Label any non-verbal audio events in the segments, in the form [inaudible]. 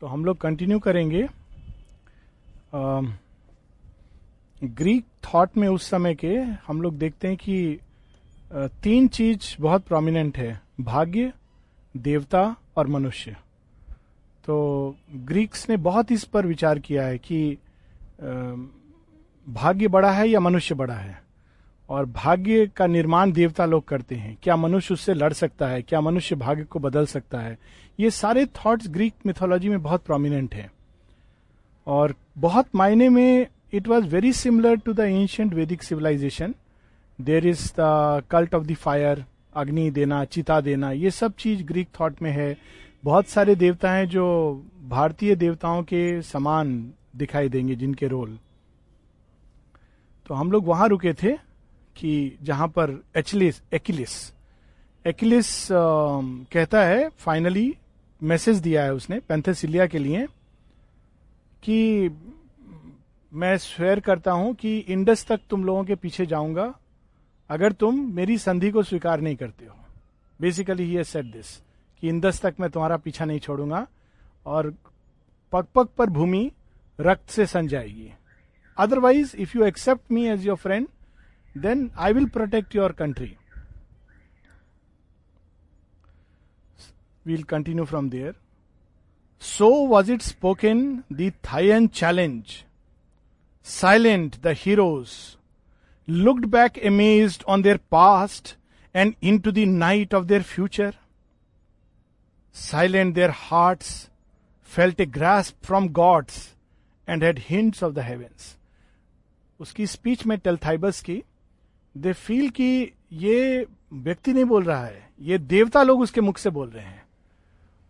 तो हम लोग कंटिन्यू करेंगे। ग्रीक थॉट में उस समय के हम लोग देखते हैं कि तीन चीज़ बहुत प्रोमिनेंट है, भाग्य, देवता और मनुष्य। तो ग्रीक्स ने बहुत इस पर विचार किया है कि भाग्य बड़ा है या मनुष्य बड़ा है। और भाग्य का निर्माण देवता लोग करते हैं। क्या मनुष्य उससे लड़ सकता है? क्या मनुष्य भाग्य को बदल सकता है? ये सारे थॉट्स ग्रीक मिथोलॉजी में बहुत प्रोमिनेंट है। और बहुत मायने में it was very similar to the ancient Vedic civilization there is the cult of the fire Agni देना चिता देना ये सब चीज़ ग्रीक थॉट में है। बहुत सारे देवता हैं जो भारतीय देवताओं के समान दिखाई देंगे, जिनके रोल। तो हम लोग वहाँ रुके थे। कि जहाँ पर एचलिस, एकिलिस एकिलिस कहता है फाइनली मैसेज दिया है उसने पेंथेसिलिया के लिए कि मैं स्वेयर करता हूँ कि इंडस तक तुम लोगों के पीछे जाऊँगा, अगर तुम मेरी संधि को स्वीकार नहीं करते हो। बेसिकली ही सेट दिस कि इंदस तक मैं तुम्हारा पीछा नहीं छोड़ूँगा और पग पग पर भूमि रक्त से सन जाएगी otherwise if you accept me as your friend then I will protect your country we'll continue from there so was it spoken the thane challenge silent the heroes looked back amazed on their past and into the night of their future silent their hearts felt a grace from gods and had hints of the heavens उसकी speech में टेल्थाइबस की they feel कि ये व्यक्ति नहीं बोल रहा है। ये देवता लोग उसके मुख से बोल रहे हैं।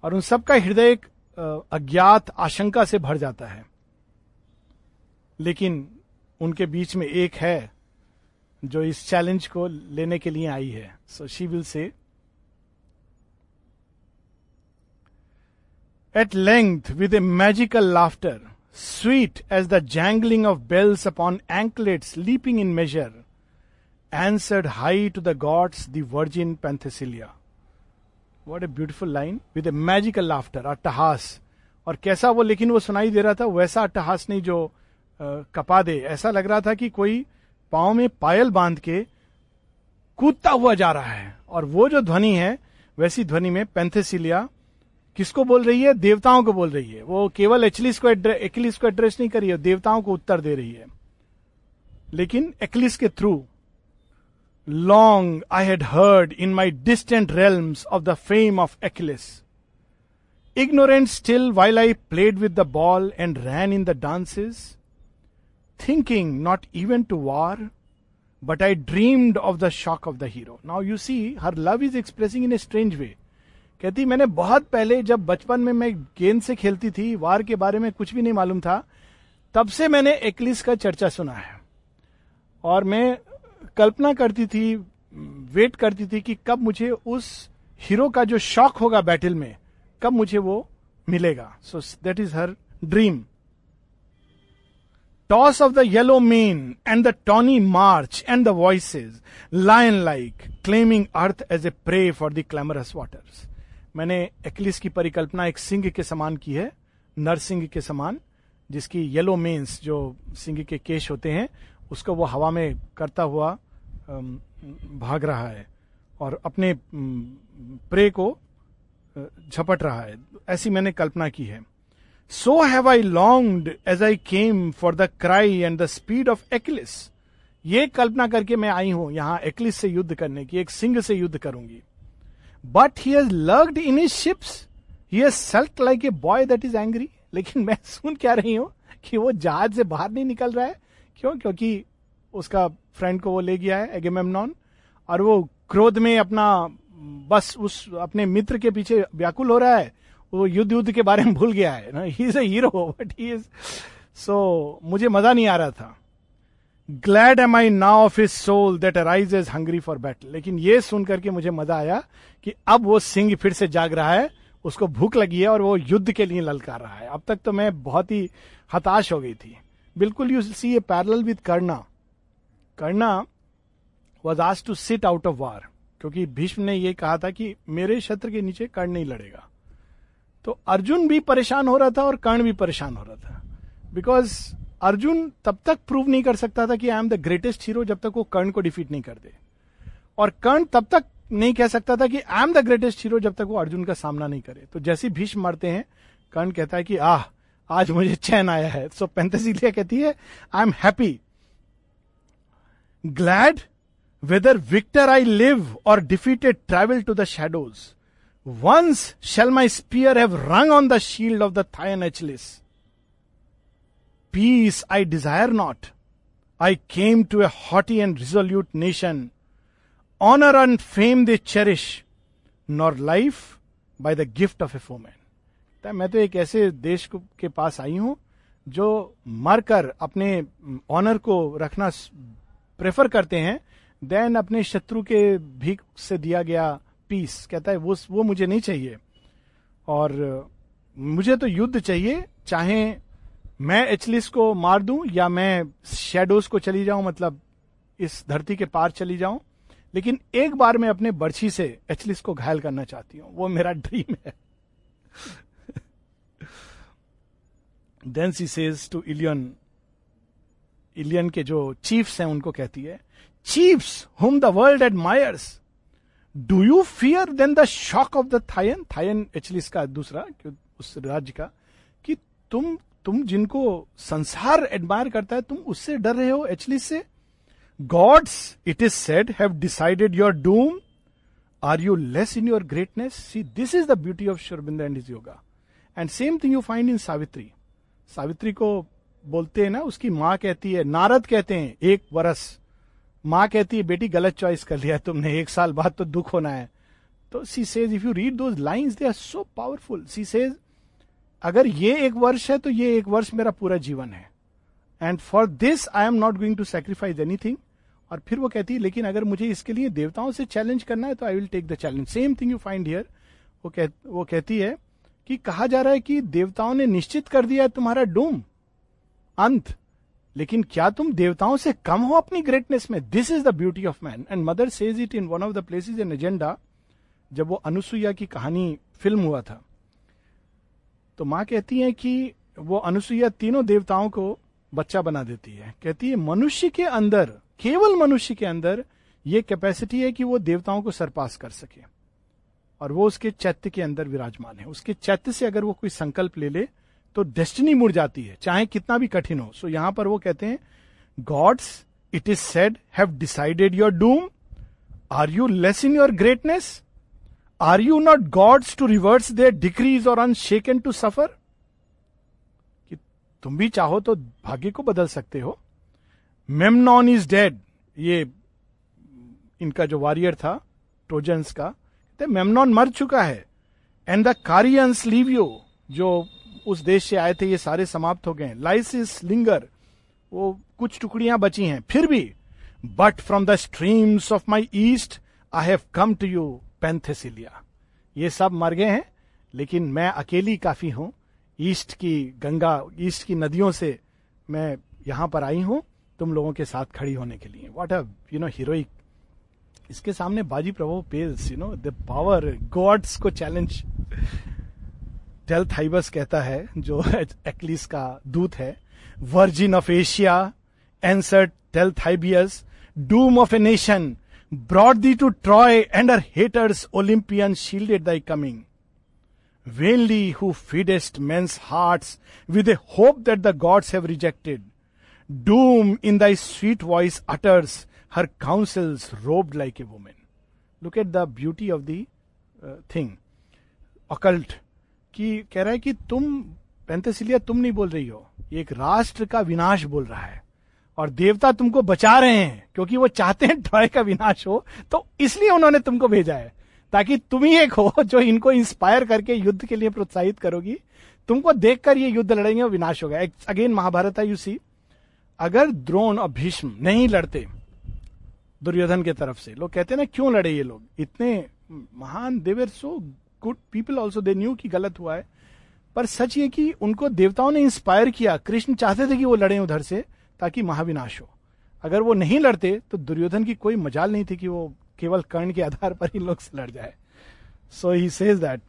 और उन सबका हृदय एक अज्ञात आशंका से भर जाता है। लेकिन उनके बीच में एक है जो इस चैलेंज को लेने के लिए आई है। So she will say at length with a magical laughter sweet as the jangling of bells upon anklets leaping in measure answered high to the gods the virgin Penthesilea what a beautiful line with a magical laughter अट्टहास और कैसा वो लेकिन वो सुनाई दे रहा था वैसा अट्टहास नहीं जो आ, कपा दे। ऐसा लग रहा था कि कोई पाओ में पायल बाँध के कूदता हुआ जा रहा है। और वो जो ध्वनि है वैसी ध्वनि में पेंथेसिलिया किसको बोल रही है? देवताओं को बोल रही है। वो केवल एचलिस को एक्लिस को एड्रेस नहीं कर रही है देवताओं को उत्तर दे रही है। लेकिन एक्लिस के through long I had heard in my distant realms of the fame of Achilles ignorant still while I played with the ball and ran in the dances thinking not even to war but I dreamed of the shock of the hero now you see her love is expressing in a strange way कहती, मैंने बहुत पहले जब बचपन में मैं गेंद से खेलती थी, वार के बारे में कुछ भी नहीं मालूम था, तब से मैंने एक्लिस का चर्चा सुना है। और मैं कल्पना करती थी, वेट करती थी कि कब मुझे उस हीरो का जो शौक होगा बैटल में, कब मुझे वो मिलेगा। So that is her dream toss of the yellow mane and the tawny march and the voices lion like claiming earth as a prey for the clamorous waters मैंने एक्लिस की परिकल्पना एक सिंह के समान की है, नरसिंह के समान, जिसकी येलो मेन्स जो सिंह के केश होते हैं, उसको वो हवा में करता हुआ भाग रहा है और अपने प्रे को झपट रहा है। ऐसी मैंने कल्पना की है। So have I longed as I came for the cry and the speed of Achilles ये कल्पना करके मैं आई हूँ यहाँ एक्लिस से युद्ध करने की, एक सिंह से युद्ध करूँगी। But he has lurked in his ships he has sulked like a boy that is angry लेकिन मैं सुन क्या रही हूँ कि वो जहाज़ से बाहर नहीं निकल रहा है। क्यों? क्योंकि उसका फ्रेंड को वो ले गया है एगेमेमनॉन और वो क्रोध में अपना, बस उस, अपने मित्र के पीछे व्याकुल हो रहा है। वो युद्ध युद्ध के बारे में भूल गया है। ना he is a hero but he is so मुझे मज़ा नहीं आ रहा था। Glad am I now of his soul that arise is hungry for battle लेकिन ये सुन करके मुझे मज़ा आया कि अब वो सिंह फिर से जाग रहा है, उसको भूख लगी है और वो युद्ध के लिए ललकार रहा है। अब तक तो मैं बहुत ही हताश हो गई थी। बिल्कुल you see a parallel with Karna Karna was आज to sit out of war क्योंकि भीष्म ने यह कहा था कि मेरे शत्रु के नीचे कर्ण नहीं लड़ेगा। तो अर्जुन भी परेशान हो रहा था और कर्ण भी परेशान हो रहा था। बिकॉज़ अर्जुन तब तक प्रूव नहीं कर सकता था कि I am the greatest hero जब तक वो कर्ण को डिफीट नहीं कर दे। और कर्ण तब तक नहीं कह सकता था कि I am the greatest hero जब तक वो अर्जुन का सामना नहीं करे। तो जैसे भीष्म मरते हैं, कर्ण कहता है कि, आह, आज मुझे चैन आया है। सो पेंथेसिलिया कहती है I am happy glad whether victor I live और defeated travel to the shadows once shall my spear have rung on the shield of the Phthian Achilles peace I desire not I came to a haughty and resolute nation honour and fame they cherish nor life by the gift of a foeman मैं तो एक ऐसे देश के पास आई हूँ, जो मरकर अपने ऑनर को रखना प्रेफर करते हैं देन अपने शत्रु के भीख से दिया गया पीस कहता है, वो वो मुझे नहीं चाहिए। और, मुझे तो युद्ध चाहिए, चाहे मैं एचलिस को मार दूँ या मैं शेडोज को चली जाऊँ मतलब इस धरती के पार चली जाऊँ, लेकिन एक बार मैं अपने बर्छी से एचलिस को घायल करना चाहती हूँ, वो मेरा ड्रीम है। Then she says to Ilion Ilion के जो चीफ्स हैं, उनको कहती है chiefs whom the world admires do you fear then the shock of the Phthian Phthian actually इसका दूसरा उस राज्य का, कि तुम तुम जिनको संसार एडमायर करता है, तुम उससे डर रहे हो। Actually say gods it is said have decided your doom are you less in your greatness see this is the beauty of Aurobindo and his yoga and same thing you find in Savitri Savitri को बोलते हैं ना उसकी माँ कहती है नारद कहते हैं एक वर्ष माँ कहती है बेटी गलत चॉइस कर लिया तुमने एक साल बाद तो दुख होना है। तो she says if you read those lines they are so powerful she says अगर ये एक वर्ष है तो ये एक वर्ष मेरा पूरा जीवन है। And for this I am not going to sacrifice anything और फिर वो कहती है लेकिन अगर मुझे इसके लिए देवताओं से चैलेंज करना है तो I will take the challenge same thing you find here वो कह, वो कहती है कि कहा जा रहा है कि देवताओं ने निश्चित कर दिया है तुम्हारा डूम। अंत। लेकिन क्या तुम देवताओं से कम हो अपनी ग्रेटनेस में? This is the beauty of man and Mother says it in one of the places in Agenda जब वो अनुसुईया की कहानी फ़िल्म हुआ था। तो माँ कहती है कि वो अनुसुईया तीनों देवताओं को बच्चा बना देती है। कहती है, मनुष्य के अंदर, केवल मनुष्य के अंदर ये कैपेसिटी है कि वो देवताओं को सरपास कर सके। और वो उसके चैत्य के अंदर विराजमान है। उसके चैत्य से अगर वो कोई संकल्प ले ले तो डेस्टिनी मुड़ जाती है, चाहे कितना भी कठिन हो। सो यहाँ पर वो कहते हैं gods it is said have decided your doom are you less in your greatness are you not gods to reverse their decrees और अनशेकन टू सफ़र कि तुम भी चाहो तो भाग्य को बदल सकते हो। मेमनॉन इज़ डेड ये इनका जो वॉरियर था ट्रोजन्स का मेमनॉन मर चुका है and the Carians leave you जो उस देश से आए थे, ये सारे समाप्त हो गए लाइसिस लिंगर वो कुछ टुकड़ियाँ बची हैं। फिर भी but from the streams of my east I have come to you Penthesilea ये सब मर गए हैं, लेकिन मैं अकेली काफ़ी हूँ। ईस्ट की गंगा, ईस्ट की नदियों से मैं यहाँ पर आई हूँ, तुम लोगों के साथ खड़ी होने के लिए। वॉट यू नो हीरोइक इसके सामने Baji Prabhu pales you know the power gods को चैलेंज टेल थाइबस कहता है, जो एक्लिस का दूत है, virgin of Asia answer Talthybius, doom of a nation, brood thee to Troy and are haters Olympian shielded thy coming. Vainly who feedest men's heart with a hope that the gods have rejected. Doom in thy sweet voice utters, her councils robed like a woman. Look at the beauty of the thing. Occult. कि कह रहा है कि तुम, Penthesilea, तुम नहीं बोल रही हो। ये एक राष्ट्र का विनाश बोल रहा है। और देवता तुमको बचा रहे हैं, क्योंकि वो चाहते हैं ट्रॉय का विनाश हो तो इसलिए उन्होंने तुमको भेजा है। ताकि तुम ही एक हो जो इनको इंस्पायर करके युद्ध के लिए प्रोत्साहित करोगी। तुमको देखकर ये युद्ध लड़ेंगे और विनाश होगा अगेन महाभारत है यू सी अगर द्रोण और भीष्म नहीं लड़ते, दुर्योधन के तरफ़ से, लोग कहते हैं ना, क्यों लड़े ये लोग? इतने महान they were so good people also they knew कि गलत हुआ है। पर सच ये कि उनको देवताओं ने इंस्पायर किया, कृष्ण चाहते थे कि वो लड़े उधर से, ताकि महाविनाश हो। अगर वो नहीं लड़ते तो दुर्योधन की कोई मजाल नहीं थी कि वो केवल कर्ण के आधार पर ही लोग से लड़ जाए। So he says that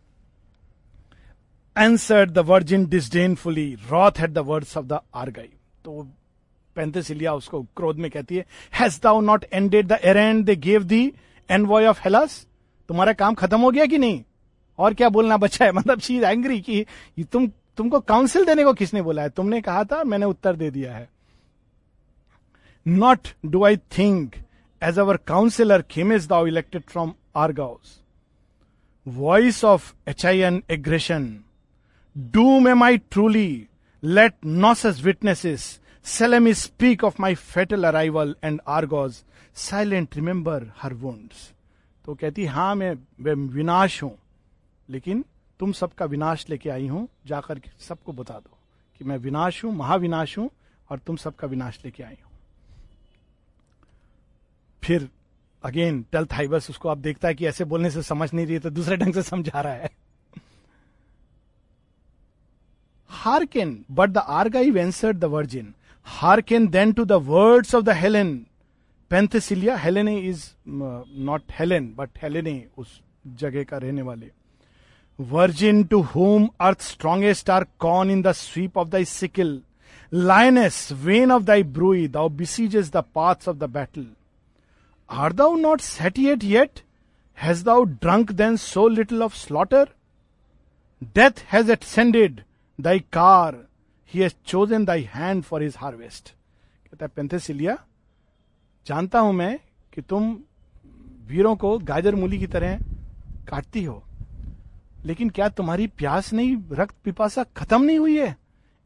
answered the virgin disdainfully wroth at the words of the Argive तो पेंथेसिलिया उसको क्रोध में कहती है has thou not ended the errand they gave thee envoy of Hellas तुम्हारा काम खत्म हो गया कि नहीं? और क्या बोलना बचा है? [laughs] मतलब शी इज़ एंग्री कि तुम, तुमको काउंसिल देने को किसने बोला है? तुमने कहा था, मैंने उत्तर दे दिया है। Not do I think as our councillor खेमेज thou elected from Argos voice of H I N aggression do may my truly let knows witnesses solemn speak of my fatal arrival and Argos silent remember her wounds तो कहती, हाँ मैं विनाश हूँ। लेकिन तुम सबका विनाश लेके आई हूँ, जाकर सबको बता दो कि मैं विनाश हूँ, महाविनाश हूँ, और तुम सबका विनाश लेके आई हूँ। फिर अगेन टेल थाइबस उसको आप देखता है कि ऐसे बोलने से समझ नहीं रही तो दूसरे ढंग से समझा रहा है। Hearken but the Argive answered the virgin hearken then to the words of the Hellene Penthesilea Hellene is not Helen but Hellene उस जगह का रहने वाले। Virgin to whom earth strongest are corn in the sweep of thy sickle lioness vain of thy bruit thou besiegest the paths of the battle are thou not satiate yet has thou drunk then so little of slaughter death has ascended thy car he has chosen thy hand for his harvest कहता है Penthesilea, जानता हूँ मैं कि तुम वीरों को गाजर मूली की तरह काटती हो। लेकिन क्या तुम्हारी प्यास नहीं, रक्त पिपासा खत्म नहीं हुई है?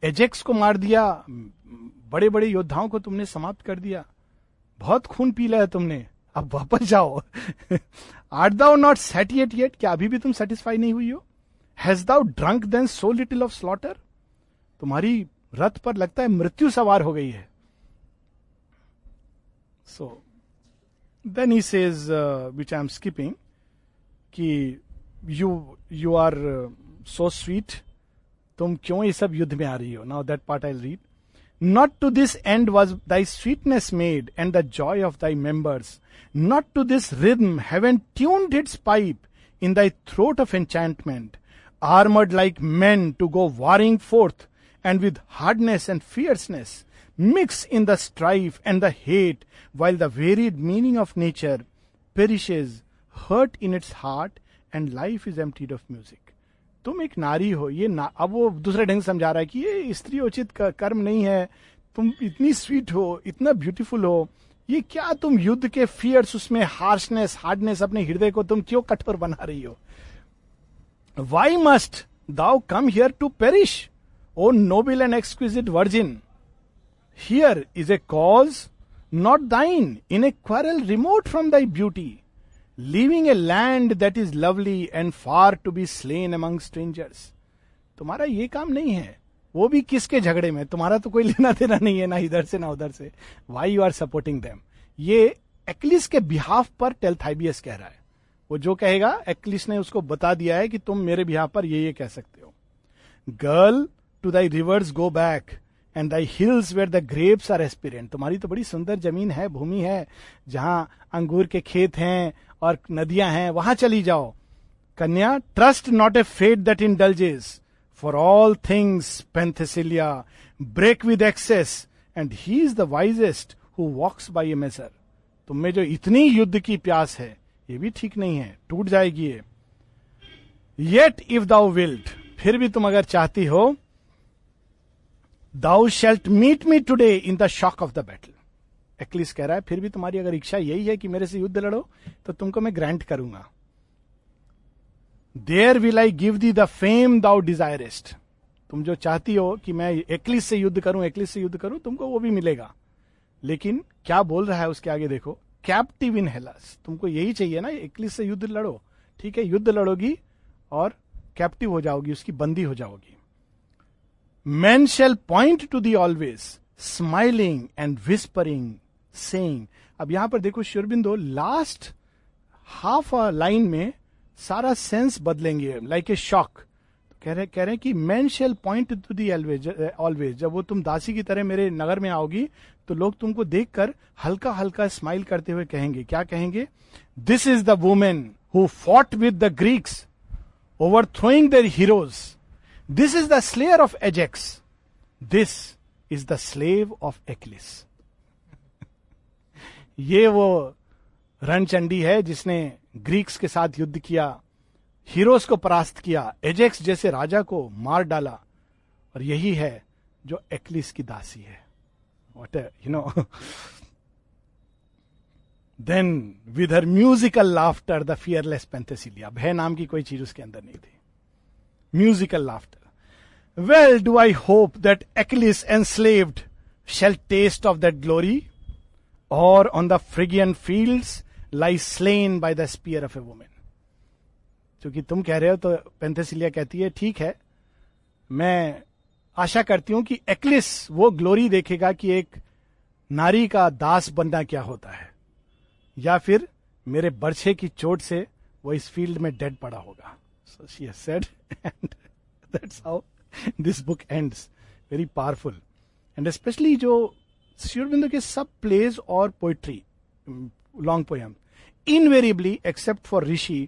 एजेक्स को मार दिया बड़े बड़े योद्धाओं को तुमने समाप्त कर दिया। बहुत खून पी लिया तुमने। अब वापस जाओ। Are thou not satiate yet क्या अभी भी तुम सेटिस्फाई नहीं हुई हो? Has thou drunk then so little of slaughter तुम्हारी रथ पर लगता है मृत्यु सवार हो गई है। So then he says which I am skipping कि you you are so sweet तुम क्यों ये सब युद्ध में आ रही हो now that part I read not to this and was thy sweetness made and the joy of thy members not to this rhythm heaven tuned its pipe in thy throat of enchantment armored like men to go warring forth, and with hardness and fierceness mix in the strife and the hate, while the varied meaning of nature perishes, hurt in its heart and life is emptied of music तुम एक नारी हो, ये ना, अब वो दूसरे ढंग समझा रहा है कि ये स्त्री उचित कर्म नहीं है, तुम इतनी स्वीट हो, इतना ब्यूटीफुल हो, ये क्या तुम युद्ध के फियर्स उसमें हार्शनेस हार्डनेस अपने हृदय को तुम क्यों कठोर बना रही हो? Why must thou come here to perish O noble and exquisite virgin here is a cause not thine in a quarrel remote from thy beauty living a land that is lovely and far to be slain among strangers तुम्हारा ये काम नहीं है। वो भी किसके झगड़े में? तुम्हारा तो कोई लेना देना नहीं है, ना इधर से, ना उधर से। Why you are supporting them ये एक्लिस के बिहाफ पर टेलथाइबियस कह रहा है। वो जो कहेगा एक्लिस ने उसको बता दिया है कि तुम मेरे बिहाफ पर ये ये कह सकते हो। Girl to thy rivers go back and thy hills where the grapes are aspirant तुम्हारी तो बड़ी सुंदर ज़मीन है, भूमि है, जहाँ अंगूर के खेत हैं और नदियाँ हैं, वहाँ चली जाओ। कन्या trust not a fate that indulges for all things Penthesilea break with excess and he is the wisest who walks by a measure तुम्हें जो इतनी युद्ध की प्यास है, ये भी ठीक नहीं है, टूट जाएगी ये। येट इफ़ दाउ विल्ड फिर भी तुम अगर चाहती हो thou shalt meet me today in the shock of the battle Achilles कह रहा है, फिर भी तुम्हारी अगर इच्छा यही है कि मेरे से युद्ध लड़ो तो तुमको मैं ग्रांट करूँगा। There will I give thee the fame thou desirest तुम जो चाहती हो कि मैं एक्लिस से युद्ध करूँ एक्लिस से युद्ध करूँ, तुमको वो भी मिलेगा। लेकिन क्या बोल रहा है उसके आगे देखो कैप्टिव इन हेलस तुमको यही चाहिए ना एक्लिस से युद्ध लड़ो। ठीक है, युद्ध लड़ोगी और कैप्टिव हो जाओगी, उसकी बंदी हो जाओगी। Men shall point to thee always smiling and whispering saying अब यहाँ पर देखो शुरबिंदो लास्ट हाफ़ लाइन में सारा सेंस बदलेंगे लाइक ए शॉक कह रहे कह रहे कि men shall point to thee always जब वो तुम दासी की तरह मेरे नगर में आओगी तो लोग तुमको देखकर हल्का हल्का स्माइल करते हुए कहेंगे। क्या कहेंगे? This is the woman who fought with the Greeks overthrowing their heroes this is the slayer of Ajax this is the slave of Achilles ये वो रणचंडी है जिसने ग्रीक्स के साथ युद्ध किया हीरोज को परास्त किया, एजेक्स जैसे राजा को मार डाला, और यही है जो एक्लिस की दासी है। What you know then with her musical laughter the fearless Penthesilea भय नाम की कोई चीज़ उसके अंदर नहीं थी। Musical laughter well do I hope that Achilles enslaved shall taste of that glory or on the Phrygian fields lie slain by the spear of a woman क्योंकि तुम कह रहे हो तो पेंथेसिलिया कहती है, ठीक है, मैं आशा करती हूँ कि एक्लिस वो ग्लोरी देखेगा कि एक नारी का दास बनना क्या होता है, या फिर मेरे बर्छे की चोट से वो इस फ़ील्ड में डेड पड़ा होगा. So she said and that's how this book ends very powerful and specially जो श्योरबिंदु के सब प्लेज और poetry long poem invariably except for Rishi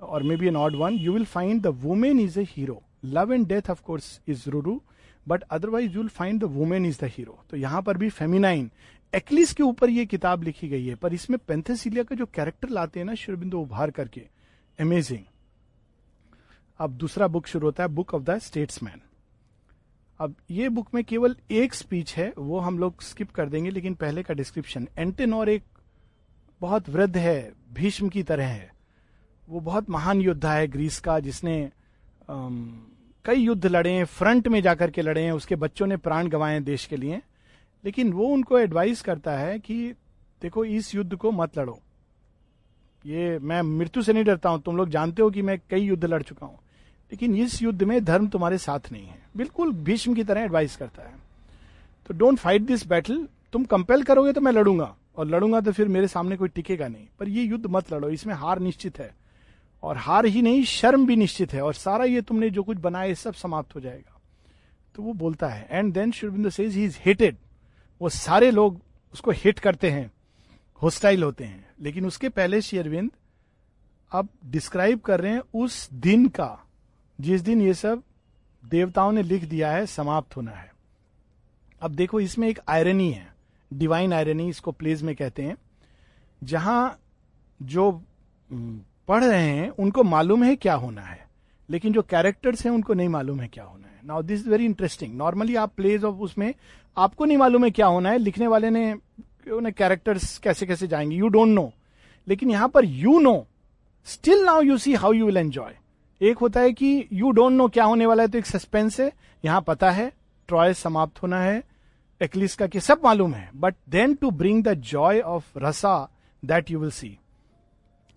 और may be an odd one you will find the woman is a hero love and death of course is Ruru but otherwise you'll find the woman is the hero तो यहाँ पर भी feminine Achilles के ऊपर ये किताब लिखी गई है, पर इसमें पेंथेसिलिया का जो कैरेक्टर लाते हैं ना शिवबिंदु उभार करके अमेजिंग अब दूसरा बुक शुरू होता है बुक ऑफ़ द स्टेट्समैन अब ये बुक में केवल एक स्पीच है, वो हम लोग स्किप कर देंगे, लेकिन पहले का डिस्क्रिप्शन एंटेनोर एक बहुत वृद्ध है, भीष्म की तरह है। वो बहुत महान योद्धा है ग्रीस का, जिसने कई युद्ध लड़े हैं फ्रंट में जाकर के लड़े हैं, उसके बच्चों ने प्राण गंवाए देश के लिए। लेकिन वो उनको एडवाइस करता है कि, देखो, इस युद्ध को मत लड़ो। ये मैं मृत्यु से नहीं डरता हूँ। तुम लोग जानते हो कि मैं कई युद्ध लड़ चुका हूँ। लेकिन इस युद्ध में धर्म तुम्हारे साथ नहीं है। बिल्कुल भीष्म की तरह एडवाइस करता है। तो डोंट फाइट दिस बैटल तुम कंपेल करोगे तो मैं लड़ूँगा। और लड़ूँगा तो फिर मेरे सामने कोई टिकेगा नहीं। पर ये युद्ध मत लड़ो। इसमें हार निश्चित है। और हार ही नहीं, शर्म भी निश्चित है। और सारा ये तुमने जो कुछ बनाया सब समाप्त हो जाएगा। तो वो बोलता है and then Sri Aurobindo says he is hated वो सारे लोग उसको हिट करते हैं। होस्टाइल होते हैं। लेकिन उसके पहले शेयरविंद अब डिस्क्राइब कर रहे हैं उस दिन का। जिस दिन ये सब देवताओं ने लिख दिया है, समाप्त होना है। अब देखो, इसमें एक आयरनी है डिवाइन आयरनी इसको प्लेज में कहते हैं। जहाँ जो पढ़ रहे हैं, उनको मालूम है क्या होना है, लेकिन जो कैरेक्टर्स हैं, उनको नहीं मालूम है क्या होना है। Now this is very interesting normally आप प्लेज ऑफ़ उसमें आपको नहीं मालूम है क्या होना है। लिखने वाले ने, उन्हें कैरेक्टर्स कैसे कैसे जाएँगे यू डोंट नो लेकिन यहाँ पर you know still now you see how you will enjoy एक होता है कि यू डोंट नो क्या होने वाला है तो एक सस्पेंस है, यहाँ पता है ट्रॉय समाप्त होना है एक्लिस का कि सब मालूम है but then to bring the joy of rasa that you will see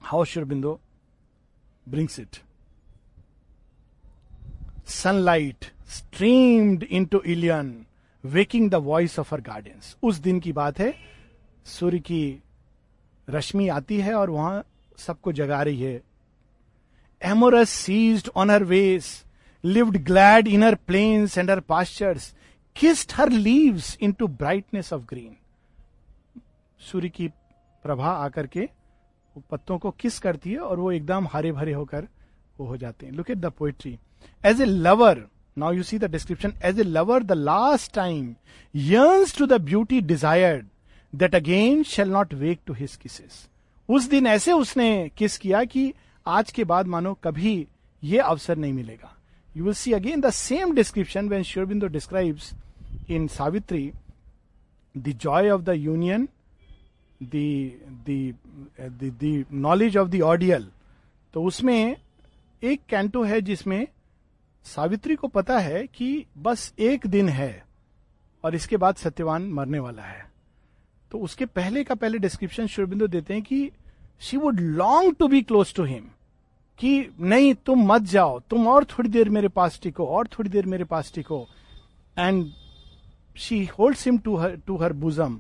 how Aurobindo it sunlight Sunlight into Ilion waking the voice of her gardens उस दिन की बात है, सूर्य की रश्मि आती है और वहाँ सबको जगा रही है seized on her ways lived glad in her plains and her pastures kissed her leaves into brightness of green सूर्य की प्रभा आकर के पत्तों को किस करती है और वो एकदम हरे भरे होकर वो हो जाते हैं। Look at the poetry as a lover now you see the description as a lover the last time yearns to the beauty desired that again shall not wake to his kisses उस दिन ऐसे उसने किस किया कि आज के बाद मानो कभी ये अवसर नहीं मिलेगा। You will see again the same description when Sri Aurobindo describes in Savitri the joy of the union the knowledge of the ideal तो उसमें एक कैंटो है जिसमें सावित्री को पता है कि बस एक दिन है और इसके बाद सत्यवान मरने वाला है। तो उसके पहले का पहले डिस्क्रिप्शन शुरबिंदु देते हैं कि she would long to be close to him कि नहीं, तुम मत जाओ, तुम और थोड़ी देर मेरे पास टिको, और थोड़ी देर मेरे पास टिको। And she holds him to her to her bosom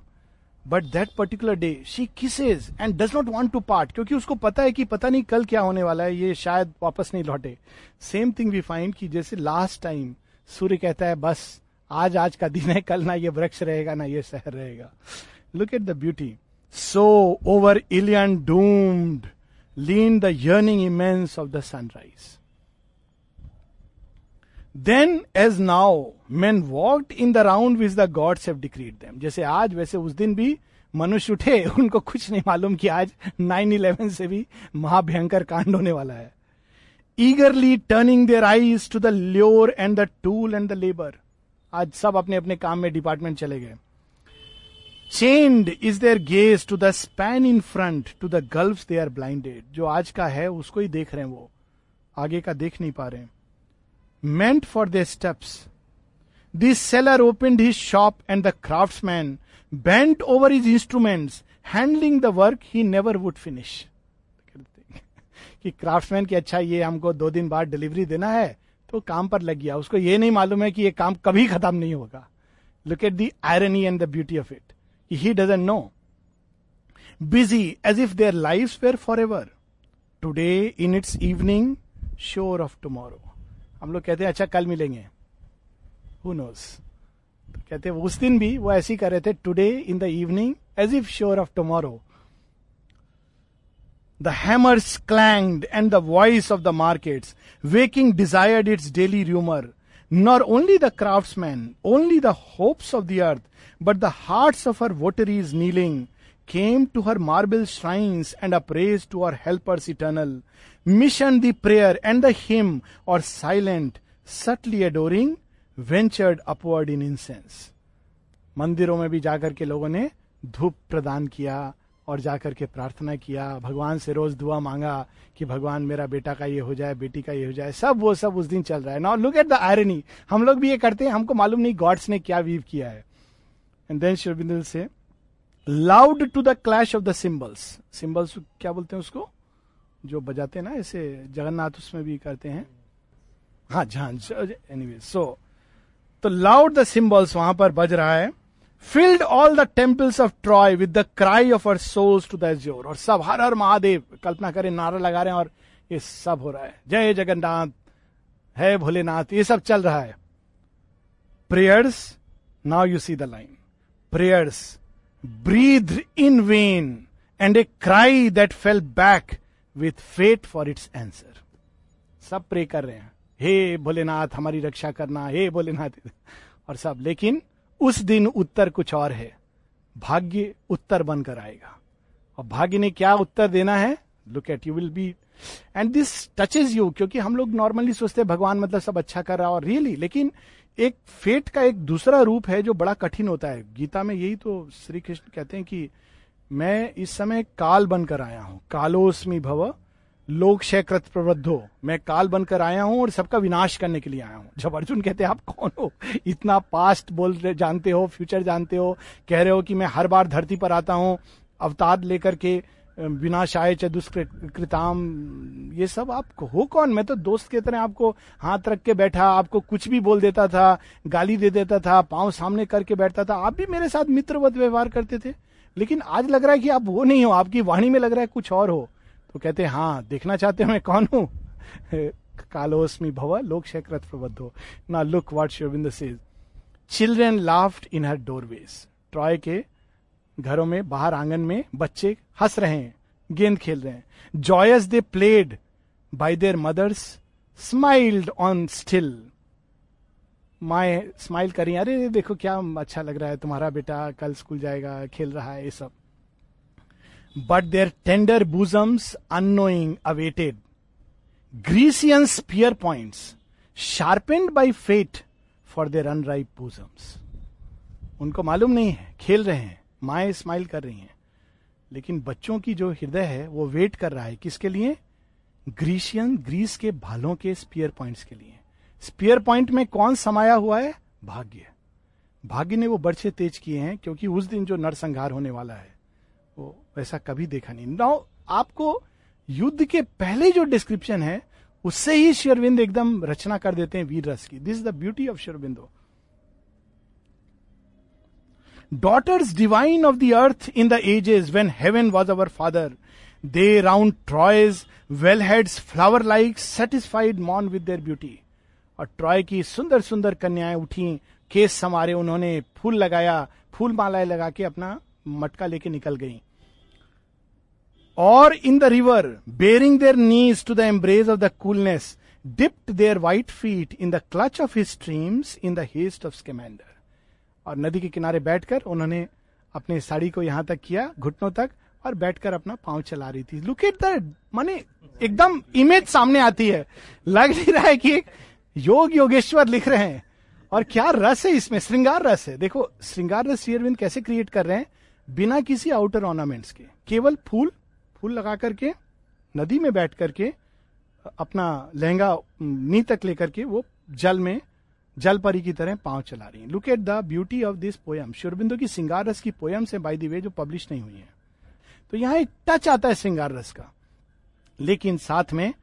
but that particular day she kisses and does not want to part क्योंकि उसको पता है कि पता नहीं कल क्या होने वाला है, ये शायद वापस नहीं लौटे। सेम थिंग वी फाइंड कि जैसे लास्ट टाइम सूर्य कहता है, बस, आज आज का दिन है, कल ना ये वृक्ष रहेगा, ना ये शहर रहेगा. Look at the beauty so over Ilion doomed lean the yearning immense of the sunrise then as now man walked in the round which the gods have decreed them जैसे आज, वैसे उस दिन भी मनुष्य उठे, [laughs] उनको कुछ नहीं मालूम कि आज 9-11 से भी महाभयंकर कांड होने वाला है। Eagerly turning their eyes to the lure and the toil and the labour आज सब अपने अपने काम में डिपार्टमेंट चले गए। Chained is their gaze to the span in front to the gulf they are blinded जो आज का है, उसको ही देख रहे हैं वो। आगे का देख नहीं पा रहे meant for their steps this seller open his shop and the craftsman bent over his instruments handling the work he never would finish कि क्राफ्टमैन की अच्छा ये हमको दो दिन बाद डिलीवरी देना है तो काम पर लग गया। उसको ये नहीं मालूम है कि ये काम कभी खत्म नहीं होगा। Look at the irony and the beauty of it he doesn't know busy as if their life were for ever today in its evening sure of tomorrow हम लोग कहते हैं अच्छा कल मिलेंगे. हु नोस तो कहते हैं उस दिन भी वो ऐसे ही कर रहे थे today in the evening as if sure of tomorrow The hammers clanged and the voice of the markets, waking desired its daily rumor. Nor only the craftsmen, only the hopes of the earth, but the hearts of her votaries kneeling, came to her marble shrines and appraised to her helpers eternal. Missioned the prayer and the hymn, or silent, subtly adoring, ventured upward in incense. मंदिरों में भी जाकर के लोगों ने धूप प्रदान किया और जाकर के प्रार्थना किया, भगवान से रोज दुआ मांगा कि भगवान मेरा बेटा का ये हो जाए, बेटी का ये हो जाए, सब वो सब उस दिन चल रहा है। Now look at the irony हम लोग भी ये करते हैं, हमको मालूम नहीं गॉड्स ने क्या वीव किया है। एंड देन शिविंदल से loud to the clash of the cymbals cymbals क्या बोलते हैं उसको? जो बजाते हैं ना, ऐसे जगन्नाथ उसमें भी करते हैं। हाँ झांझ एनीवे सो तो लाउड द सिंबल्स वहाँ पर बज रहा है। Filled all the temples of Troy with the cry of her souls to the और सब हर हर महादेव कल्पना करें, नारा लगा रहे हैं और ये सब हो रहा है। जय जगन्नाथ, है भोलेनाथ, ये सब चल रहा है। Prayers now you see the line prayers breathed in vain and a cry that fell back with fate for its answer सब प्रे कर रहे हैं। हे भोलेनाथ, हमारी रक्षा करना, हे भोलेनाथ। और सब, लेकिन उस दिन उत्तर कुछ और है। भाग्य उत्तर बनकर आएगा। और भाग्य ने क्या उत्तर देना है? Look at you will be and this touches you क्योंकि हम लोग नॉर्मली सोचते हैं भगवान मतलब सब अच्छा कर रहा और रियली really, लेकिन एक फेट का एक दूसरा रूप है जो बड़ा कठिन होता है। गीता में यही तो श्री कृष्ण कहते हैं कि मैं इस समय काल बनकर आया हूँ। कालोस्मी भव लोक शयकृत प्रवृद्धो मैं काल बनकर आया हूँ और सबका विनाश करने के लिए आया हूँ। जब अर्जुन कहते हैं, आप कौन हो? इतना पास्ट बोल रहे, जानते हो फ्यूचर जानते हो, कह रहे हो कि मैं हर बार धरती पर आता हूँ, अवतार लेकर के विनाश आए चाहे दुष्कृताम, ये सब आप हो कौन? मैं तो दोस्त के तरह आपको हाथ रख के बैठा, आपको कुछ भी बोल देता था, गाली दे देता था, पाँव सामने करके बैठता था, आप भी मेरे साथ मित्रवत व्यवहार करते थे। लेकिन आज लग रहा है कि आप वो नहीं हो, आपकी वाणी में लग रहा है कुछ और हो। तो कहते हैं हाँ देखना चाहते हो मैं कौन हूँ? [laughs] कालोस्मी भव लोक शेकृत प्रबद्धो ना look what Sri Aurobindo says children laughed in her doorways Troy के घरों में, बाहर आँगन में बच्चे हंस रहे हैं, गेंद खेल रहे हैं। Joyous they played by their mothers smiled on still माए स्माइल करी, अरे देखो क्या अच्छा लग रहा है तुम्हारा बेटा, कल स्कूल जाएगा, खेल रहा है, ये सब। But their tender bosoms unknowing awaited. Grecian spear points, sharpened by fate for their unripe bosoms. उनको मालूम नहीं है खेल रहे हैं माए स्माइल कर रही हैं। लेकिन बच्चों की जो हृदय है वो वेट कर रहा है किसके लिए? ग्रीशियन ग्रीस के भालों के स्पियर पॉइंट्स के लिए। स्पियर पॉइंट में कौन समाया हुआ है? भाग्य। भाग्य ने वो बर्छे तेज किए हैं क्योंकि उस दिन जो नरसंहार होने वाला है वो वैसा कभी देखा नहीं। नाउ आपको युद्ध के पहले जो डिस्क्रिप्शन है, उससे ही शेरविंद एकदम रचना कर देते हैं वीर रस की। This the beauty of Sri Aurobindo. Daughters divine of the earth in the ages when heaven was our father they round Troy's well heads flower like satisfied moon with their beauty और Troy की सुंदर सुंदर कन्याएँ उठी, case समारे उन्होंने फूल लगाया फूल मालाएँ लगा के अपना मटका लेके निकल गई। और in the river baring their knees to the embrace of the coolness dipped their white feet in the clutch of his streams in the haste of Scamander और नदी के किनारे बैठकर उन्होंने अपने साड़ी को यहाँ तक किया, घुटनों तक, और बैठकर अपना पाँव चला रही थी। लुक एट द माने एकदम इमेज सामने आती है। लग नहीं रहा है कि योग योगेश्वर लिख रहे हैं। और क्या रस है इसमें, श्रृंगार रस है। देखो, श्रृंगार रस शेयरविंद कैसे क्रिएट कर रहे हैं। बिना किसी आउटर ऑर्नामेंट्स के, केवल फूल फूल लगा करके, नदी में बैठ करके, अपना लहंगा नी तक लेकर के वो जल में, जल परी की तरह पाँव चला रही है। Look at the beauty of this poem Sri Aurobindo की सिंगार रस की पोयम से बाई दी वे जो पब्लिश नहीं हुई है। तो यहाँ एक टच आता है सिंगार रस का। लेकिन साथ में